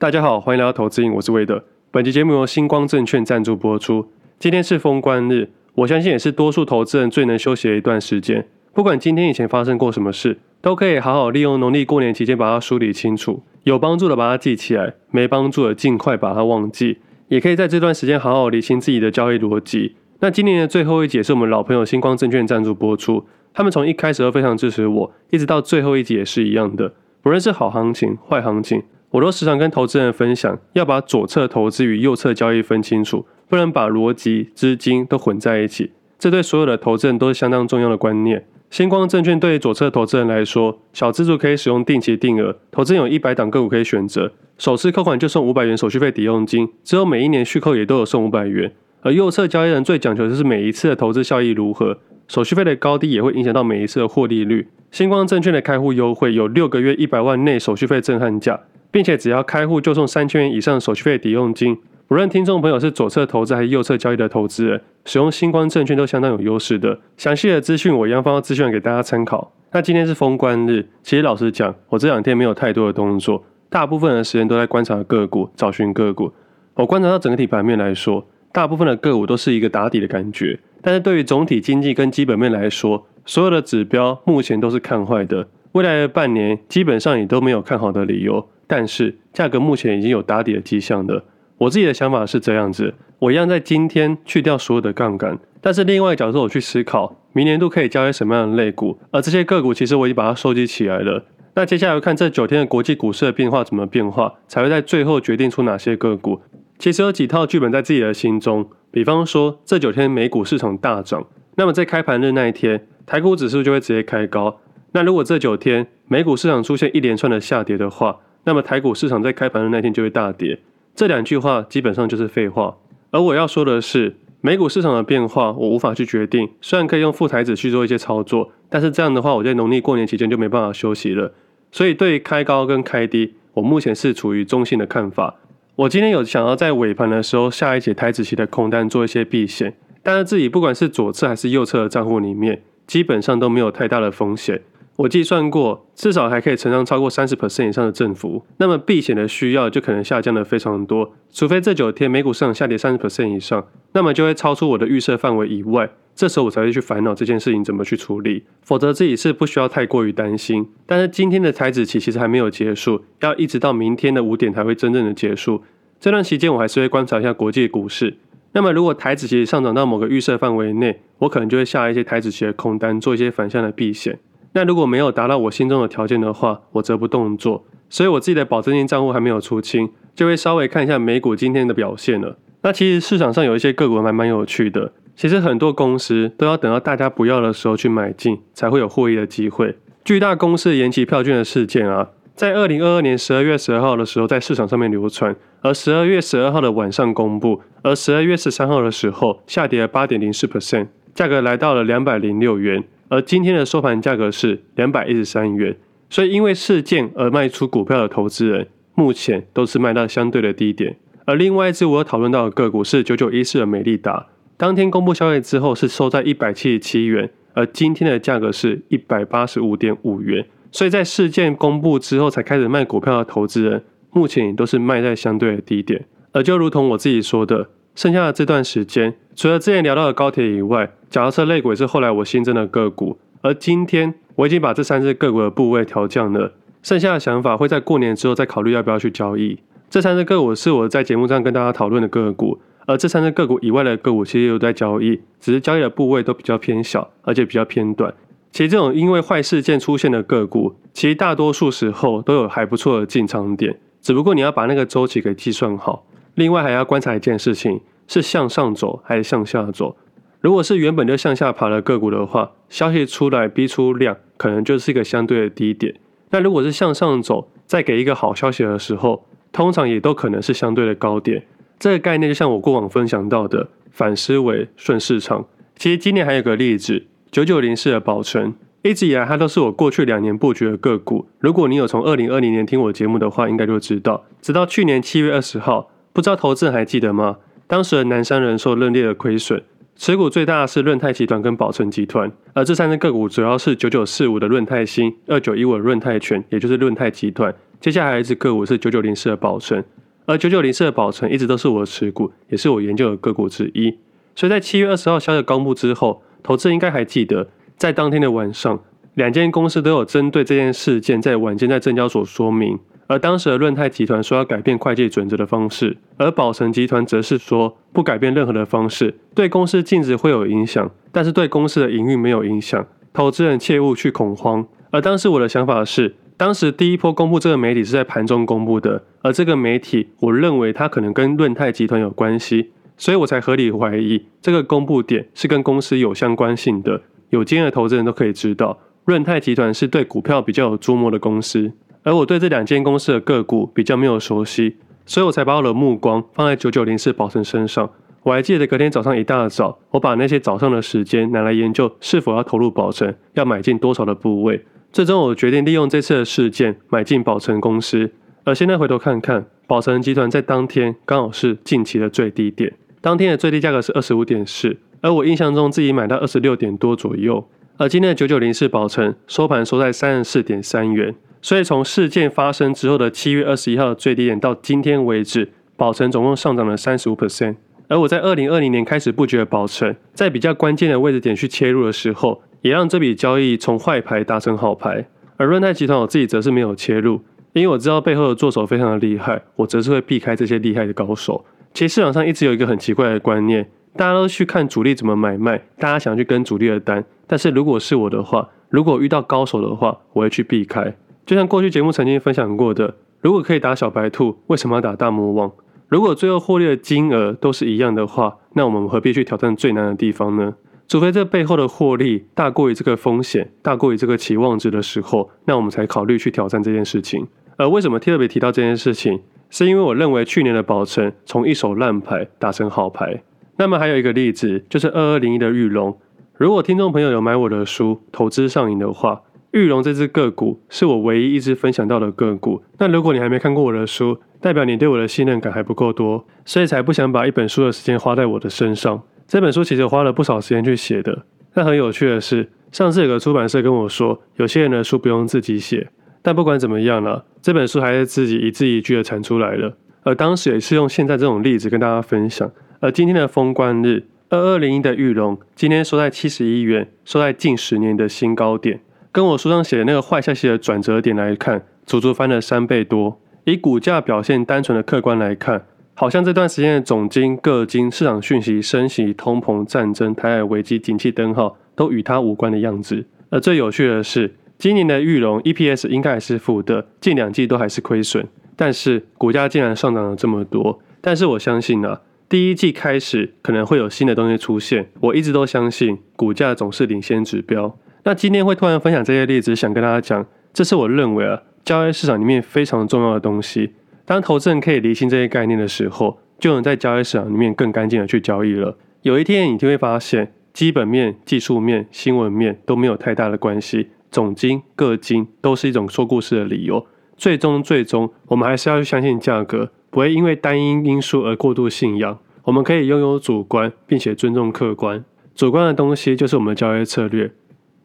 大家好，欢迎来到投资瘾，我是魏德。本期节目由星光证券赞助播出。今天是封关日，我相信也是多数投资人最能休息的一段时间。不管今天以前发生过什么事，都可以好好利用农历过年期间把它梳理清楚。有帮助的把它记起来，没帮助的尽快把它忘记。也可以在这段时间好好理清自己的交易逻辑。那今年的最后一集是我们老朋友星光证券赞助播出，他们从一开始都非常支持我，一直到最后一集也是一样的。不论是好行情、坏行情。我都时常跟投资人分享，要把左侧投资与右侧交易分清楚，不能把逻辑、资金都混在一起。这对所有的投资人都是相当重要的观念。星光证券对于左侧投资人来说，小资族可以使用定期定额，投资人有一百档个股可以选择，首次扣款就送五百元手续费抵用金，之后每一年续扣也都有送五百元。而右侧交易人最讲求的是每一次的投资效益如何，手续费的高低也会影响到每一次的获利率。星光证券的开户优惠有六个月一百万内手续费震撼价。并且只要开户就送三千元以上手续费抵用金，无论听众朋友是左侧投资还是右侧交易的投资人，使用新光证券都相当有优势的。详细的资讯我一样放到资讯栏给大家参考。那今天是封关日，其实老实讲，我这两天没有太多的动作，大部分的时间都在观察个股，找寻个股。我观察到整体盘面来说，大部分的个股都是一个打底的感觉，但是对于总体经济跟基本面来说，所有的指标目前都是看坏的，未来的半年基本上也都没有看好的理由。但是价格目前已经有打底的迹象了。我自己的想法是这样子，我一样在今天去掉所有的杠杆，但是另外一个角度我去思考，明年度可以交易什么样的类股，而这些个股其实我已经把它收集起来了。那接下来看这九天的国际股市的变化怎么变化，才会在最后决定出哪些个股。其实有几套剧本在自己的心中，比方说这九天美股市场大涨，那么在开盘日那一天，台股指数就会直接开高。那如果这九天美股市场出现一连串的下跌的话，那么台股市场在开盘的那天就会大跌，这两句话基本上就是废话。而我要说的是，美股市场的变化我无法去决定，虽然可以用副台子去做一些操作，但是这样的话，我在农历过年期间就没办法休息了。所以对于开高跟开低，我目前是处于中性的看法。我今天有想要在尾盘的时候下一节台指期的空单做一些避险，但是自己不管是左侧还是右侧的账户里面，基本上都没有太大的风险。我计算过，至少还可以承担超过三十 percent 以上的振幅，那么避险的需要就可能下降的非常多。除非这九天美股市场下跌三十 percent 以上，那么就会超出我的预设范围以外，这时候我才会去烦恼这件事情怎么去处理。否则自己是不需要太过于担心。但是今天的台指期其实还没有结束，要一直到明天的五点才会真正的结束。这段期间我还是会观察一下国际股市。那么如果台指期上涨到某个预设范围内，我可能就会下一些台指期的空单，做一些反向的避险。那如果没有达到我心中的条件的话，我则不动作。所以我自己的保证金账户还没有出清，就会稍微看一下美股今天的表现了。那其实市场上有一些个股还蛮有趣的，其实很多公司都要等到大家不要的时候去买进，才会有获益的机会。巨大公司延期票券的事件啊，在二零二二年十二月十二号的时候在市场上面流传，而十二月十二号的晚上公布，而十二月十三号的时候下跌了八点零四 percent，价格来到了两百零六元。而今天的收盘价格是两百一十三元，所以因为事件而卖出股票的投资人，目前都是卖到相对的低点。而另外一支我有讨论到的个股是九九一四的美利达，当天公布消息之后是收在一百七十七元，而今天的价格是一百八十五点五元。所以在事件公布之后才开始卖股票的投资人，目前也都是卖在相对的低点。而就如同我自己说的。剩下的这段时间，除了之前聊到的高铁以外，脚踏车类股也是后来我新增的个股。而今天我已经把这三只个股的部位调降了，剩下的想法会在过年之后再考虑要不要去交易。这三只个股是我在节目上跟大家讨论的个股，而这三只个股以外的个股其实有在交易，只是交易的部位都比较偏小，而且比较偏短。其实这种因为坏事件出现的个股，其实大多数时候都有还不错的进场点，只不过你要把那个周期给计算好。另外还要观察一件事情，是向上走还是向下走。如果是原本就向下爬的个股的话，消息出来逼出量，可能就是一个相对的低点。那如果是向上走，再给一个好消息的时候，通常也都可能是相对的高点。这个概念就像我过往分享到的反思维顺市场。其实今年还有个例子，九九零四的宝成，一直以来它都是我过去两年布局的个股。如果你有从二零二零年听我节目的话，应该就知道，直到去年七月二十号。不知道投资人还记得吗？当时的南山人寿认列的亏损，持股最大的是润泰集团跟宝成集团，而这三只个股主要是九九四五的润泰新、二九一五的润泰全，也就是润泰集团，接下来一只个股是九九零四的宝成，而九九零四的宝成一直都是我的持股，也是我研究的个股之一。所以在七月二十号消息公布之后，投资人应该还记得，在当天的晚上，两间公司都有针对这件事件在晚间在证交所说明。而当时的润泰集团说要改变会计准则的方式，而宝成集团则是说不改变任何的方式，对公司净值会有影响，但是对公司的营运没有影响。投资人切勿去恐慌。而当时我的想法是，当时第一波公布这个媒体是在盘中公布的，而这个媒体我认为它可能跟润泰集团有关系，所以我才合理怀疑这个公布点是跟公司有相关性的。有经验的投资人都可以知道，润泰集团是对股票比较有琢磨的公司。而我对这两间公司的个股比较没有熟悉，所以我才把我的目光放在九九零四宝成身上。我还记得隔天早上一大早，我把那些早上的时间拿来研究是否要投入宝成，要买进多少的部位。最终我决定利用这次的事件买进宝成公司。而现在回头看看，宝成集团在当天刚好是近期的最低点，当天的最低价格是二十五点四，而我印象中自己买到二十六点多左右。而今天的九九零四宝成收盘收在三十四点三元。所以从事件发生之后的七月二十一号的最低点到今天为止，宝成总共上涨了三十五 percent。而我在二零二零年开始布局的宝成，在比较关键的位置点去切入的时候，也让这笔交易从坏牌达成好牌。而润泰集团我自己则是没有切入，因为我知道背后的作手非常的厉害，我则是会避开这些厉害的高手。其实市场上一直有一个很奇怪的观念，大家都去看主力怎么买卖，大家想去跟主力的单，但是如果是我的话，如果遇到高手的话，我会去避开。就像过去节目曾经分享过的，如果可以打小白兔，为什么要打大魔王？如果最后获利的金额都是一样的话，那我们何必去挑战最难的地方呢？除非这背后的获利大过于这个风险，大过于这个期望值的时候，那我们才考虑去挑战这件事情。而为什么特别提到这件事情，是因为我认为去年的宝成从一手烂牌打成好牌。那么还有一个例子，就是二二零一的裕隆。如果听众朋友有买我的书《投资上瘾》的话，玉龙这只个股是我唯一一只分享到的个股。那如果你还没看过我的书，代表你对我的信任感还不够多，所以才不想把一本书的时间花在我的身上。这本书其实花了不少时间去写的。但很有趣的是，上次有个出版社跟我说，有些人的书不用自己写。但不管怎么样了，这本书还是自己一字一句的产出来了。而当时也是用现在这种例子跟大家分享。而今天的封关日，二二零一的玉龙今天收在七十一元，收在近十年的新高点。跟我书上写的那个坏消息的转折点来看，足足翻了三倍多。以股价表现单纯的客观来看，好像这段时间的总金、各经、市场讯息、升息、通膨、战争、台海危机、景气灯号都与它无关的样子。而最有趣的是，今年的裕隆 EPS 应该还是负的，近两季都还是亏损，但是股价竟然上涨了这么多。但是我相信啊，第一季开始可能会有新的东西出现。我一直都相信，股价总是领先指标。那今天会突然分享这些例子，想跟大家讲，这是我认为啊，交易市场里面非常重要的东西。当投资人可以理清这些概念的时候，就能在交易市场里面更干净的去交易了。有一天你就会发现，基本面、技术面、新闻面都没有太大的关系，总金、个金都是一种说故事的理由。最终，最终我们还是要去相信价格，不会因为单一因素而过度信仰。我们可以拥有主观，并且尊重客观。主观的东西就是我们的交易策略。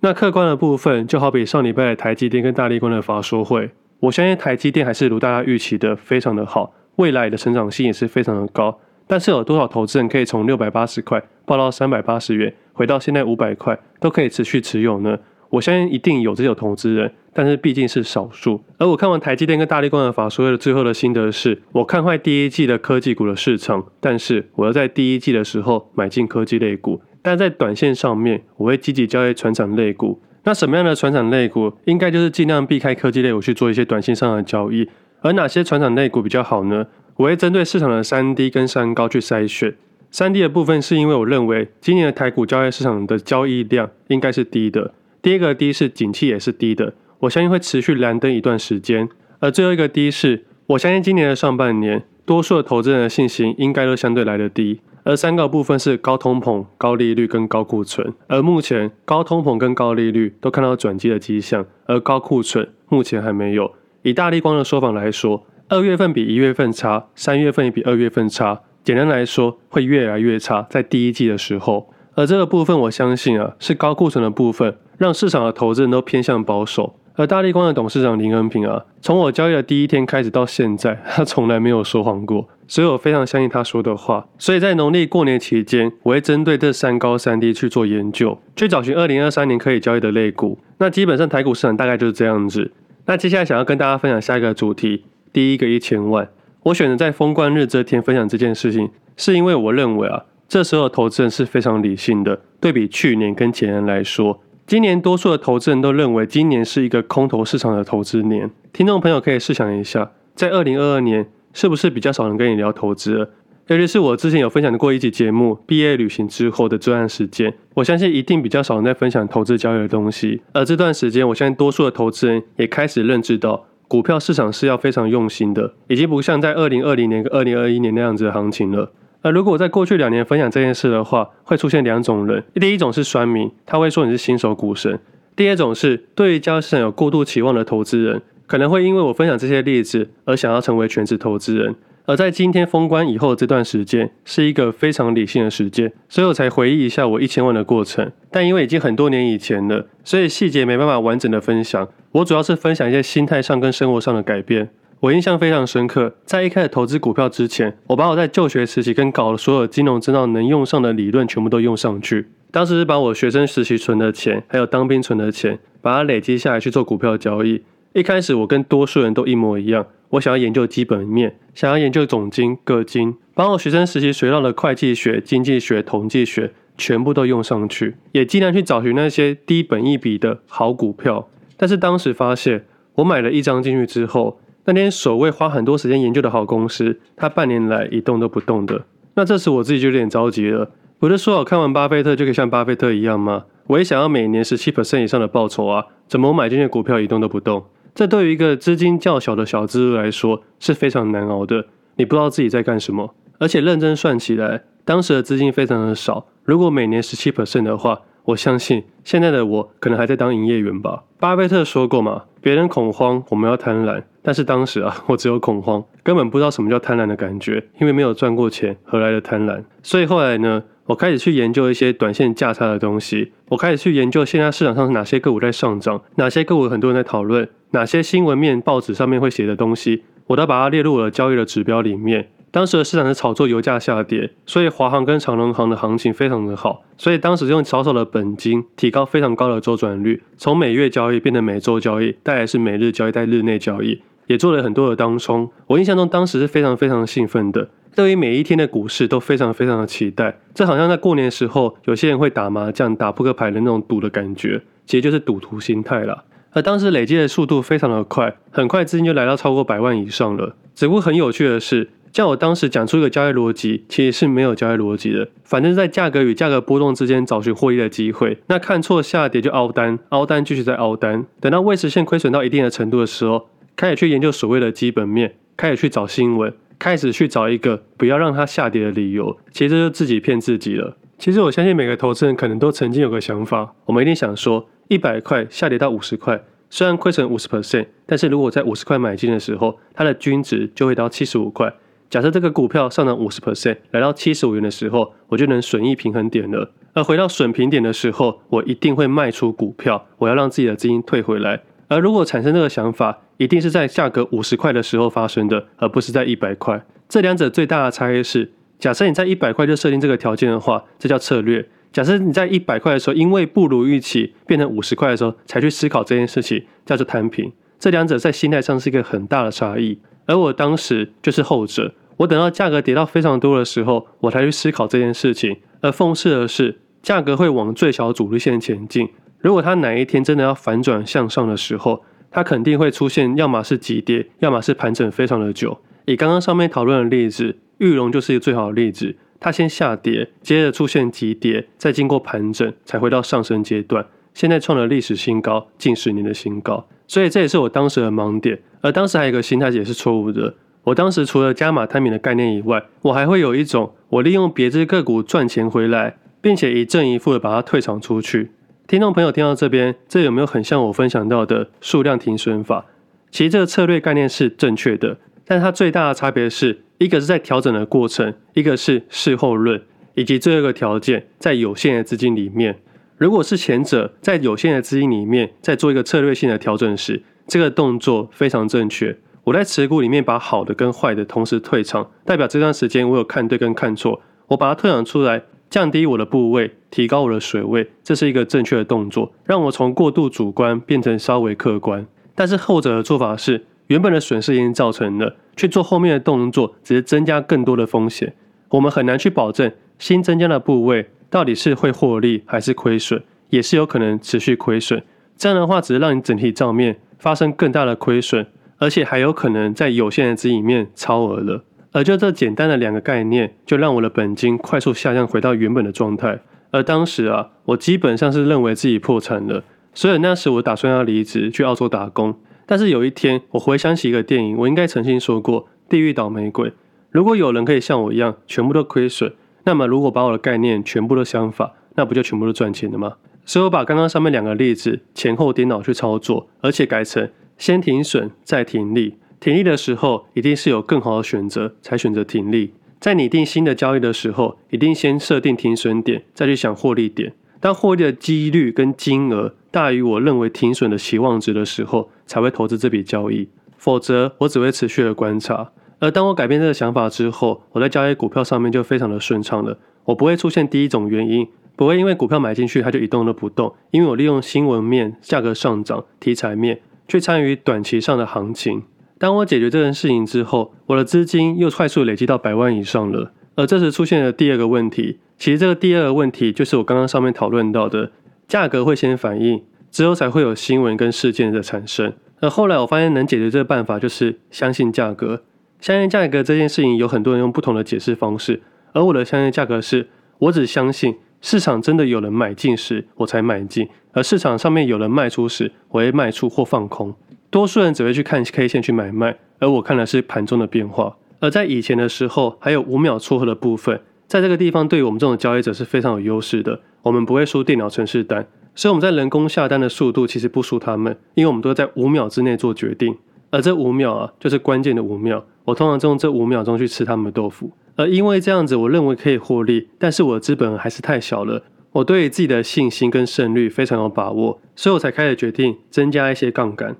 那客观的部分，就好比上礼拜台积电跟大力光的法说会，我相信台积电还是如大家预期的非常的好，未来的成长性也是非常的高。但是有多少投资人可以从六百八十块爆到三百八十元，回到现在五百块，都可以持续持有呢？我相信一定有这种投资人，但是毕竟是少数。而我看完台积电跟大力光的法说会的最后的心得是，我看坏第一季的科技股的市场，但是我要在第一季的时候买进科技类股。但在短线上面，我会积极交易传产类股。那什么样的传产类股，应该就是尽量避开科技类股去做一些短线上的交易。而哪些传产类股比较好呢？我会针对市场的三低跟三高去筛选。三低的部分是因为我认为今年的台股交易市场的交易量应该是低的。第一个低是景气也是低的，我相信会持续蓝灯一段时间。而最后一个低是，我相信今年的上半年，多数的投资人的信心应该都相对来得低。而三个部分是高通膨、高利率跟高库存，而目前高通膨跟高利率都看到转机的迹象，而高库存目前还没有。以大立光的说法来说，二月份比一月份差，三月份也比二月份差。简单来说，会越来越差，在第一季的时候。而这个部分，我相信啊，是高库存的部分，让市场的投资人都偏向保守。而大立光的董事长林恩平啊，从我交易的第一天开始到现在，他从来没有说谎过，所以我非常相信他说的话。所以在农历过年期间，我会针对这三高三低去做研究，去找寻二零二三年可以交易的类股。那基本上台股市场大概就是这样子。那接下来想要跟大家分享下一个主题，第一个一千万。我选择在封关日这天分享这件事情，是因为我认为啊，这时候投资人是非常理性的，对比去年跟前年来说。今年多数的投资人都认为今年是一个空头市场的投资年。听众朋友可以试想一下，在二零二二年是不是比较少人跟你聊投资了？尤其是我之前有分享过一集节目《毕业旅行之后的这段时间》，我相信一定比较少人在分享投资交易的东西。而这段时间，我相信多数的投资人也开始认知到，股票市场是要非常用心的，已经不像在二零二零年跟二零二一年那样子的行情了。而如果我在过去两年分享这件事的话，会出现两种人。第一种是酸民，他会说你是新手股神；第二种是对于交易市场有过度期望的投资人，可能会因为我分享这些例子而想要成为全职投资人。而在今天封关以后这段时间，是一个非常理性的时间，所以我才回忆一下我一千万的过程。但因为已经很多年以前了，所以细节没办法完整的分享。我主要是分享一些心态上跟生活上的改变。我印象非常深刻，在一开始投资股票之前，我把我在就学时期跟搞的所有金融知道能用上的理论全部都用上去。当时是把我学生时期存的钱，还有当兵存的钱，把它累积下来去做股票交易。一开始我跟多数人都一模一样，我想要研究基本面，想要研究总金、个金，把我学生时期学到的会计学、经济学、统计学全部都用上去，也尽量去找寻那些低本益比的好股票。但是当时发现，我买了一张进去之后，那天所谓花很多时间研究的好公司，它半年来一动都不动的。那这时我自己就有点着急了。不是说好看完巴菲特就可以像巴菲特一样吗？我也想要每年十七 percent 以上的报酬啊！怎么我买进去股票一动都不动？这对于一个资金较小的小资族来说是非常难熬的。你不知道自己在干什么，而且认真算起来，当时的资金非常的少。如果每年十七 percent 的话，我相信现在的我可能还在当营业员吧。巴菲特说过嘛，别人恐慌，我们要贪婪。但是当时啊，我只有恐慌，根本不知道什么叫贪婪的感觉，因为没有赚过钱，何来的贪婪？所以后来呢，我开始去研究一些短线价差的东西，我开始去研究现在市场上是哪些个股在上涨，哪些个股很多人在讨论，哪些新闻面报纸上面会写的东西，我都把它列入我的交易的指标里面。当时的市场是炒作油价下跌，所以华航跟长荣航的行情非常的好，所以当时用少少的本金提高非常高的周转率，从每月交易变成每周交易，再来是每日交易，在日内交易。也做了很多的当冲，我印象中当时是非常非常兴奋的，对于每一天的股市都非常非常的期待。这好像在过年的时候，有些人会打麻将、打扑克牌的那种赌的感觉，其实就是赌徒心态啦。而当时累积的速度非常的快，很快资金就来到超过百万以上了。只不过很有趣的是，叫我当时讲出一个交易逻辑，其实是没有交易逻辑的。反正在价格与价格波动之间找寻获利的机会，那看错下跌就凹单，凹单继续再凹单，等到未实现亏损到一定的程度的时候。开始去研究所谓的基本面，开始去找新闻，开始去找一个不要让它下跌的理由。其实这就自己骗自己了。其实我相信每个投资人可能都曾经有个想法，我们一定想说，一百块下跌到五十块，虽然亏损五十 percent，但是如果在五十块买进的时候，它的均值就会到七十五块。假设这个股票上涨五十 percent，来到七十五元的时候，我就能损益平衡点了。而回到损平点的时候，我一定会卖出股票，我要让自己的资金退回来。而如果产生这个想法，一定是在价格五十块的时候发生的，而不是在一百块。这两者最大的差异是，假设你在一百块就设定这个条件的话，这叫策略；假设你在一百块的时候，因为不如预期变成五十块的时候才去思考这件事情，叫做摊平。这两者在心态上是一个很大的差异。而我当时就是后者，我等到价格跌到非常多的时候，我才去思考这件事情。而讽刺的是，价格会往最小阻力线前进。如果它哪一天真的要反转向上的时候，它肯定会出现，要么是急跌，要么是盘整非常的久。以刚刚上面讨论的例子，裕隆就是一个最好的例子。它先下跌，接着出现急跌，再经过盘整，才回到上升阶段。现在创了历史新高，近十年的新高。所以这也是我当时的盲点。而当时还有一个心态也是错误的。我当时除了加码摊平的概念以外，我还会有一种，我利用别只个股赚钱回来，并且一正一负的把它退场出去。听众朋友听到这边，这有没有很像我分享到的数量停损法？其实这个策略概念是正确的，但它最大的差别是一个是在调整的过程，一个是事后论，以及最后一个条件在有限的资金里面。如果是前者，在有限的资金里面在做一个策略性的调整时，这个动作非常正确。我在持股里面把好的跟坏的同时退场，代表这段时间我有看对跟看错，我把它退场出来，降低我的部位，提高我的水位，这是一个正确的动作，让我从过度主观变成稍微客观。但是后者的做法是，原本的损失已经造成了，去做后面的动作只是增加更多的风险。我们很难去保证新增加的部位到底是会获利还是亏损，也是有可能持续亏损。这样的话，只是让你整体账面发生更大的亏损。而且还有可能在有限的资里面超额了，而就这简单的两个概念，就让我的本金快速下降回到原本的状态。而当时啊，我基本上是认为自己破产了，所以那时我打算要离职去澳洲打工。但是有一天，我回想起一个电影，我应该曾经说过《地狱倒霉鬼》。如果有人可以像我一样全部都亏损，那么如果把我的概念全部都相反，那不就全部都赚钱了吗？所以我把刚刚上面两个例子前后颠倒去操作，而且改成。先停损，再停利。停利的时候，一定是有更好的选择，才选择停利。在拟定新的交易的时候，一定先设定停损点，再去想获利点。当获利的几率跟金额大于我认为停损的期望值的时候，才会投资这笔交易。否则，我只会持续的观察。而当我改变这个想法之后，我在交易股票上面就非常的顺畅了。我不会出现第一种原因，不会因为股票买进去它就一动都不动，因为我利用新闻面、价格上涨、题材面。去参与短期上的行情。当我解决这件事情之后，我的资金又快速累积到百万以上了。而这时出现了第二个问题，其实这个第二个问题就是我刚刚上面讨论到的，价格会先反应，之后才会有新闻跟事件的产生。而后来我发现能解决这个办法就是相信价格。相信价格这件事情有很多人用不同的解释方式，而我的相信价格是，我只相信。市场真的有人买进时，我才买进；而市场上面有人卖出时，我会卖出或放空。多数人只会去看 K 线去买卖，而我看的是盘中的变化。而在以前的时候，还有五秒撮合的部分，在这个地方对于我们这种交易者是非常有优势的。我们不会输电脑程式单，所以我们在人工下单的速度其实不输他们，因为我们都在五秒之内做决定。而这五秒啊，就是关键的五秒。我通常就用这五秒钟去吃他们的豆腐。而因为这样子，我认为可以获利，但是我的资本还是太小了。我对自己的信心跟胜率非常有把握，所以我才开始决定增加一些杠杆。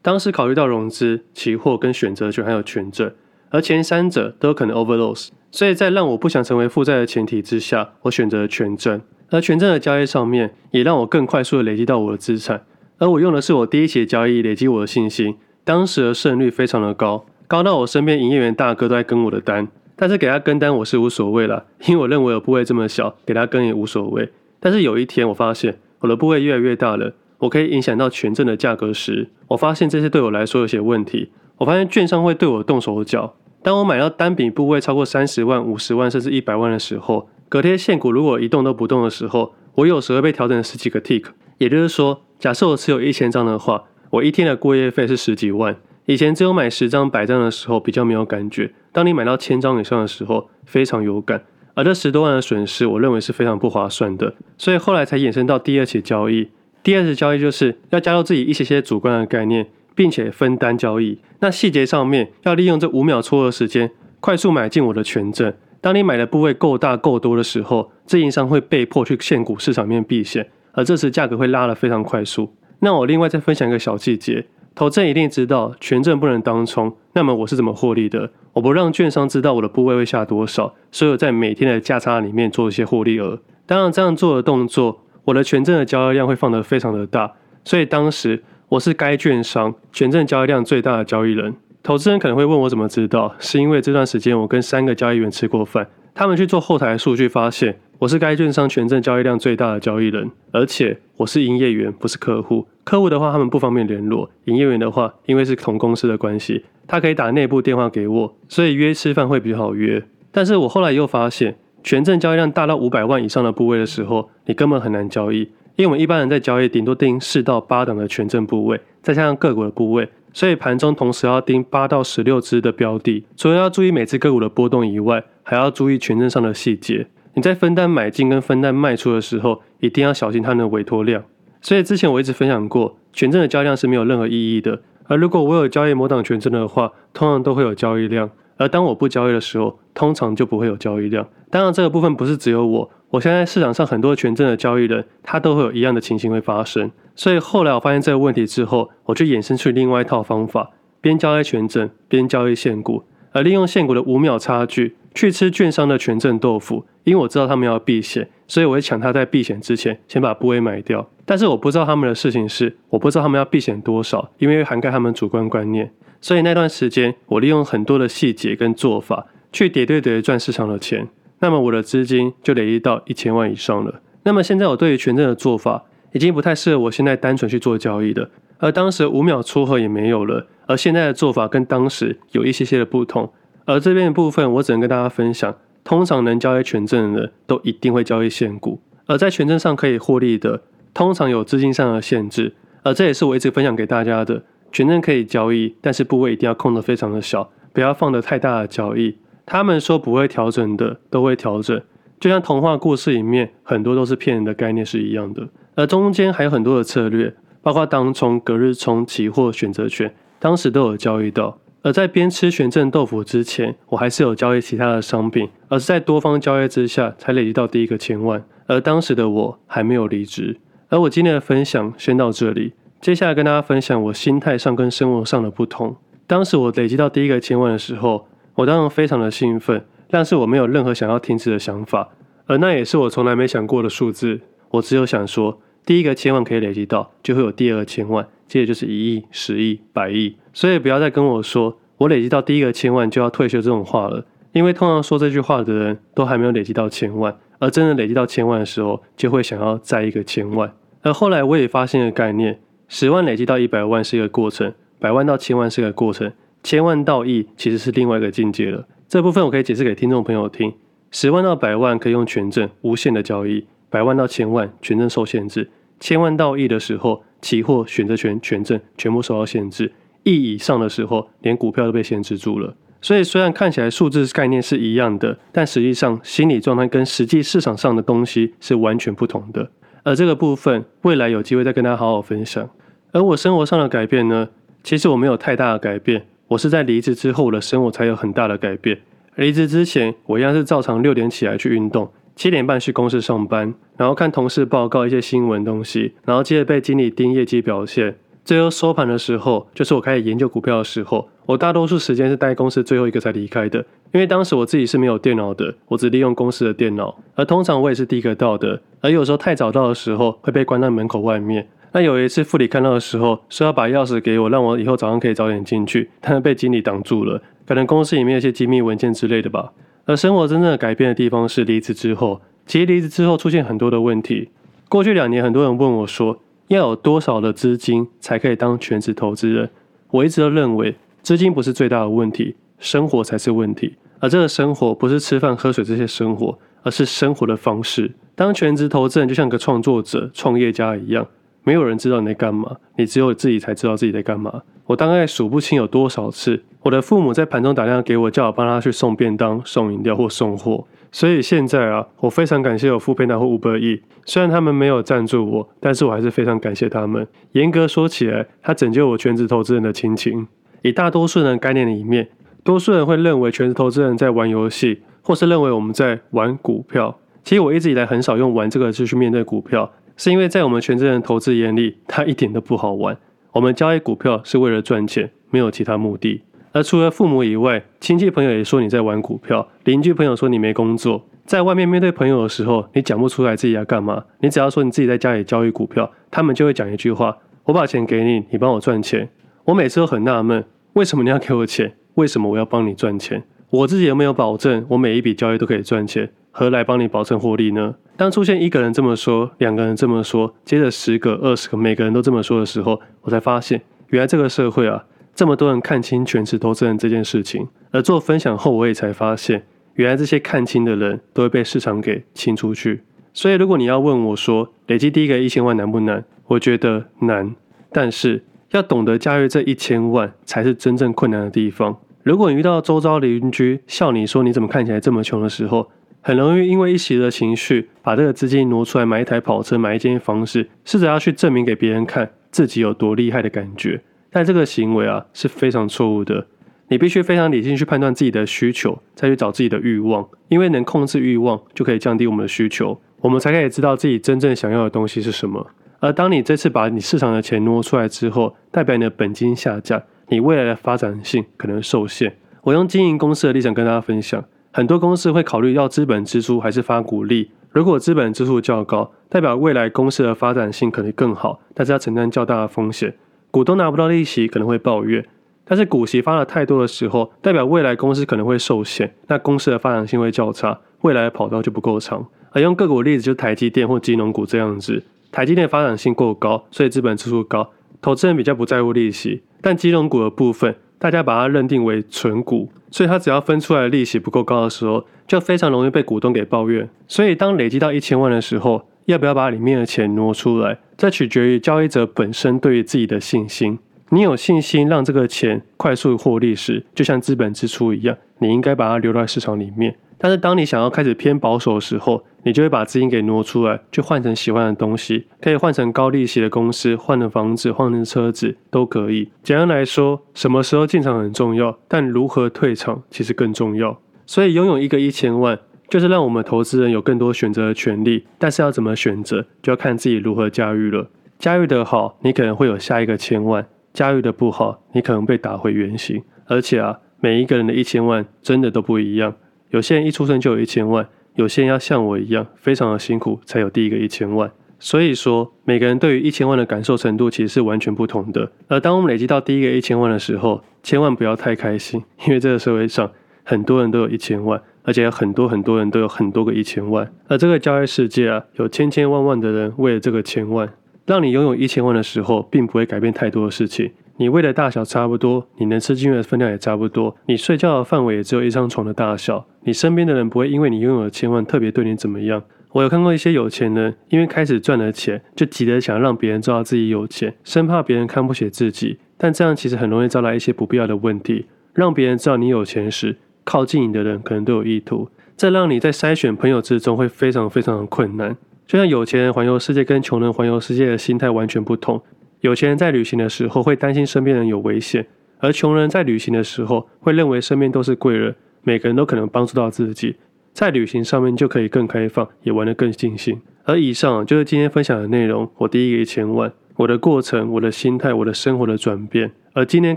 当时考虑到融资、期货跟选择权还有权证，而前三者都有可能 overloss，所以在让我不想成为负债的前提之下，我选择了权证。而权证的交易上面也让我更快速的累积到我的资产。而我用的是我第一期的交易累积我的信心，当时的胜率非常的高，高到我身边营业员大哥都在跟我的单。但是给他跟单我是无所谓了，因为我认为我部位这么小，给他跟也无所谓。但是有一天我发现我的部位越来越大了，我可以影响到权证的价格时，我发现这些对我来说有些问题。我发现券商会对我动手脚。当我买到单笔部位超过三十万、五十万甚至一百万的时候，隔天现股如果一动都不动的时候，我有时会被调整十几个 tick。也就是说，假设我持有一千张的话，我一天的过夜费是十几万。以前只有买十张、百张的时候比较没有感觉，当你买到千张以上的时候非常有感，而这十多万的损失，我认为是非常不划算的，所以后来才衍生到第二起交易。第二次交易就是要加入自己一些些主观的概念，并且分单交易。那细节上面要利用这五秒撮合时间，快速买进我的权证。当你买的部位够大够多的时候，自营商会被迫去现股市场面避险，而这时价格会拉得非常快速。那我另外再分享一个小细节。投资人一定知道权证不能当冲，那么我是怎么获利的？我不让券商知道我的部位会下多少，所以我在每天的价差里面做一些获利额。当然这样做的动作，我的权证的交易量会放得非常的大，所以当时我是该券商权证交易量最大的交易人。投资人可能会问我怎么知道？是因为这段时间我跟三个交易员吃过饭，他们去做后台数据发现。我是该券商权证交易量最大的交易人，而且我是营业员，不是客户。客户的话，他们不方便联络；营业员的话，因为是同公司的关系，他可以打内部电话给我，所以约吃饭会比较好约。但是我后来又发现，权证交易量大到五百万以上的部位的时候，你根本很难交易，因为我们一般人在交易顶多盯四到八档的权证部位，再加上个股的部位，所以盘中同时要盯八到十六只的标的，除了要注意每只个股的波动以外，还要注意权证上的细节。你在分单买进跟分单卖出的时候，一定要小心它的委托量。所以之前我一直分享过，权证的交易量是没有任何意义的。而如果我有交易某档权证的话，通常都会有交易量。而当我不交易的时候，通常就不会有交易量。当然，这个部分不是只有我，我现在市场上很多权证的交易人，他都会有一样的情形会发生。所以后来我发现这个问题之后，我就衍生出另外一套方法，边交易权证边交易现股，而利用现股的五秒差距去吃券商的权证豆腐。因为我知道他们要避险，所以我会抢他在避险之前先把部位买掉。但是我不知道他们的事情是，我不知道他们要避险多少，因为会涵盖他们主观观念。所以那段时间，我利用很多的细节跟做法去叠对叠赚市场的钱，那么我的资金就累积到一千万以上了。那么现在我对于权证的做法已经不太适合我现在单纯去做交易的，而当时五秒撮合也没有了，而现在的做法跟当时有一些些的不同。而这边的部分，我只能跟大家分享，通常能交易权证的人都一定会交易现股，而在权证上可以获利的，通常有资金上的限制，而这也是我一直分享给大家的。权证可以交易，但是部位一定要控得非常的小，不要放得太大的交易。他们说不会调整的，都会调整。就像童话故事里面很多都是骗人的概念是一样的。而中间还有很多的策略，包括当冲、隔日冲、期货、选择权，当时都有交易到。而在边吃权证豆腐之前，我还是有交易其他的商品，而是在多方交易之下才累积到第一个千万。而当时的我还没有离职。而我今天的分享先到这里。接下来跟大家分享我心态上跟生活上的不同。当时我累积到第一个千万的时候，我当然非常的兴奋，但是我没有任何想要停止的想法，而那也是我从来没想过的数字。我只有想说，第一个千万可以累积到，就会有第二个千万，接着就是一亿、十亿、百亿。所以不要再跟我说我累积到第一个千万就要退休这种话了，因为通常说这句话的人都还没有累积到千万，而真的累积到千万的时候，就会想要再一个千万。而后来我也发现了概念。十万累积到一百万是一个过程，百万到千万是一个过程，千万到亿其实是另外一个境界了。这部分我可以解释给听众朋友听。十万到百万可以用权证无限的交易，百万到千万权证受限制，千万到亿的时候，期货、选择权、权证全部受到限制，亿以上的时候，连股票都被限制住了。所以虽然看起来数字概念是一样的，但实际上心理状态跟实际市场上的东西是完全不同的。而这个部分未来有机会再跟大家好好分享。而我生活上的改变呢，其实我没有太大的改变。我是在离职之后，我的生活才有很大的改变。离职之前，我一样是照常六点起来去运动，七点半去公司上班，然后看同事报告一些新闻东西，然后接着被经理盯业绩表现。最后收盘的时候，就是我开始研究股票的时候。我大多数时间是待公司最后一个才离开的，因为当时我自己是没有电脑的，我只利用公司的电脑。而通常我也是第一个到的，而有时候太早到的时候会被关在门口外面。那有一次副理看到的时候，说要把钥匙给我，让我以后早上可以早点进去，但是被经理挡住了，可能公司里面有些机密文件之类的吧。而生活真正的改变的地方是离职之后，其实离职之后出现很多的问题。过去两年，很多人问我说，要有多少的资金才可以当全职投资人？我一直都认为，资金不是最大的问题，生活才是问题。而这个生活不是吃饭喝水这些生活，而是生活的方式。当全职投资人就像个创作者、创业家一样。没有人知道你在干嘛，你只有自己才知道自己在干嘛。我大概数不清有多少次，我的父母在盘中打电话给我，叫我帮他去送便当、送饮料或送货。所以现在啊，我非常感谢有 foodpanda 或 Uber E 虽然他们没有赞助我，但是我还是非常感谢他们。严格说起来，他拯救我全职投资人的亲情。以大多数人概念里面，多数人会认为全职投资人在玩游戏，或是认为我们在玩股票。其实我一直以来很少用“玩”这个字去面对股票。是因为在我们全职人投资眼里，它一点都不好玩。我们交易股票是为了赚钱，没有其他目的。而除了父母以外，亲戚朋友也说你在玩股票，邻居朋友说你没工作。在外面面对朋友的时候，你讲不出来自己要干嘛。你只要说你自己在家里交易股票，他们就会讲一句话：我把钱给你，你帮我赚钱。我每次都很纳闷，为什么你要给我钱？为什么我要帮你赚钱？我自己有没有保证，我每一笔交易都可以赚钱？何来帮你保证获利呢？当出现一个人这么说，两个人这么说，接着十个、二十个，每个人都这么说的时候，我才发现，原来这个社会啊，这么多人看清全职投资人这件事情。而做分享后，我也才发现，原来这些看清的人都会被市场给清出去。所以，如果你要问我说，累积第一个一千万难不难？我觉得难，但是要懂得驾驭这一千万，才是真正困难的地方。如果你遇到周遭邻居笑你说你怎么看起来这么穷的时候，很容易因为一时的情绪，把这个资金挪出来买一台跑车、买一间房子，试着要去证明给别人看自己有多厉害的感觉。但这个行为啊是非常错误的。你必须非常理性去判断自己的需求，再去找自己的欲望，因为能控制欲望，就可以降低我们的需求，我们才可以知道自己真正想要的东西是什么。而当你这次把你市场的钱挪出来之后，代表你的本金下降，你未来的发展性可能受限。我用经营公司的立场跟大家分享，很多公司会考虑要资本支出还是发股利。如果资本支出较高，代表未来公司的发展性可能更好，但是要承担较大的风险，股东拿不到利息可能会抱怨。但是股息发了太多的时候，代表未来公司可能会受限，那公司的发展性会较差，未来的跑道就不够长。而用个股例子，就是台积电或金融股这样子，台积电发展性够高，所以资本支出高，投资人比较不在乎利息。但金融股的部分，大家把它认定为存股，所以它只要分出来的利息不够高的时候，就非常容易被股东给抱怨。所以当累积到一千万的时候，要不要把里面的钱挪出来，这取决于交易者本身对于自己的信心。你有信心让这个钱快速获利时，就像资本支出一样，你应该把它留在市场里面。但是当你想要开始偏保守的时候，你就会把资金给挪出来，去换成喜欢的东西，可以换成高利息的公司，换成房子，换成车子都可以。简单来说，什么时候进场很重要，但如何退场其实更重要。所以拥有一个一千万，就是让我们投资人有更多选择的权利。但是要怎么选择，就要看自己如何驾驭了。驾驭得好，你可能会有下一个千万。驾驭的不好，你可能被打回原形。而且啊，每一个人的一千万真的都不一样。有些人一出生就有一千万，有些人要像我一样，非常的辛苦才有第一个一千万。所以说，每个人对于一千万的感受程度其实是完全不同的。而当我们累积到第一个一千万的时候，千万不要太开心，因为这个社会上很多人都有一千万，而且很多很多人都有很多个一千万。而这个交易世界啊，有千千万万的人为了这个千万。让你拥有一千万的时候，并不会改变太多的事情。你喂的大小差不多，你能吃进去的分量也差不多，你睡觉的范围也只有一张床的大小。你身边的人不会因为你拥有了千万特别对你怎么样。我有看过一些有钱人，因为开始赚了钱，就急着想让别人知道自己有钱，生怕别人看不起自己。但这样其实很容易招来一些不必要的问题。让别人知道你有钱时，靠近你的人可能都有意图，这让你在筛选朋友之中会非常非常的困难。就像有钱人环游世界跟穷人环游世界的心态完全不同。有钱人在旅行的时候会担心身边人有危险，而穷人在旅行的时候会认为身边都是贵人，每个人都可能帮助到自己，在旅行上面就可以更开放，也玩得更尽兴。而以上就是今天分享的内容。我第一个一千万，我的过程，我的心态，我的生活的转变。而今天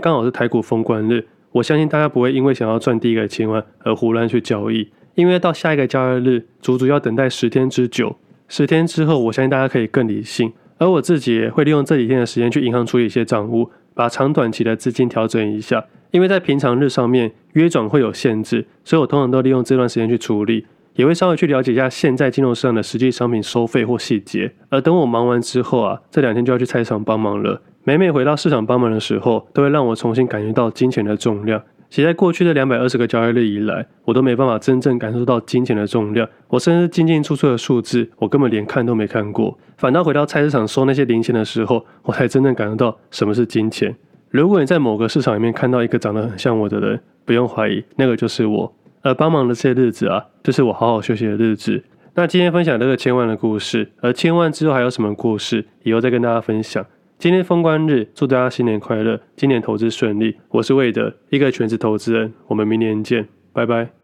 刚好是台股封关日，我相信大家不会因为想要赚第一个一千万而胡乱去交易，因为到下一个交易日，足足要等待十天之久。十天之后，我相信大家可以更理性，而我自己也会利用这几天的时间去银行处理一些账务，把长短期的资金调整一下。因为在平常日上面约转会有限制，所以我通常都利用这段时间去处理，也会稍微去了解一下现在金融市场的实际商品收费或细节。而等我忙完之后啊，这两天就要去菜场帮忙了。每每回到市场帮忙的时候，都会让我重新感觉到金钱的重量。其实在过去的两百二十个交易日以来，我都没办法真正感受到金钱的重量。我甚至进进出出的数字，我根本连看都没看过。反倒回到菜市场收那些零钱的时候，我才真正感受到什么是金钱。如果你在某个市场里面看到一个长得很像我的人，不用怀疑，那个就是我。而帮忙的这些日子啊，就是我好好休息的日子。那今天分享这个千万的故事，而千万之后还有什么故事，以后再跟大家分享。今天封关日，祝大家新年快乐，今年投资顺利。我是魏德，一个全职投资人。我们明年见，拜拜。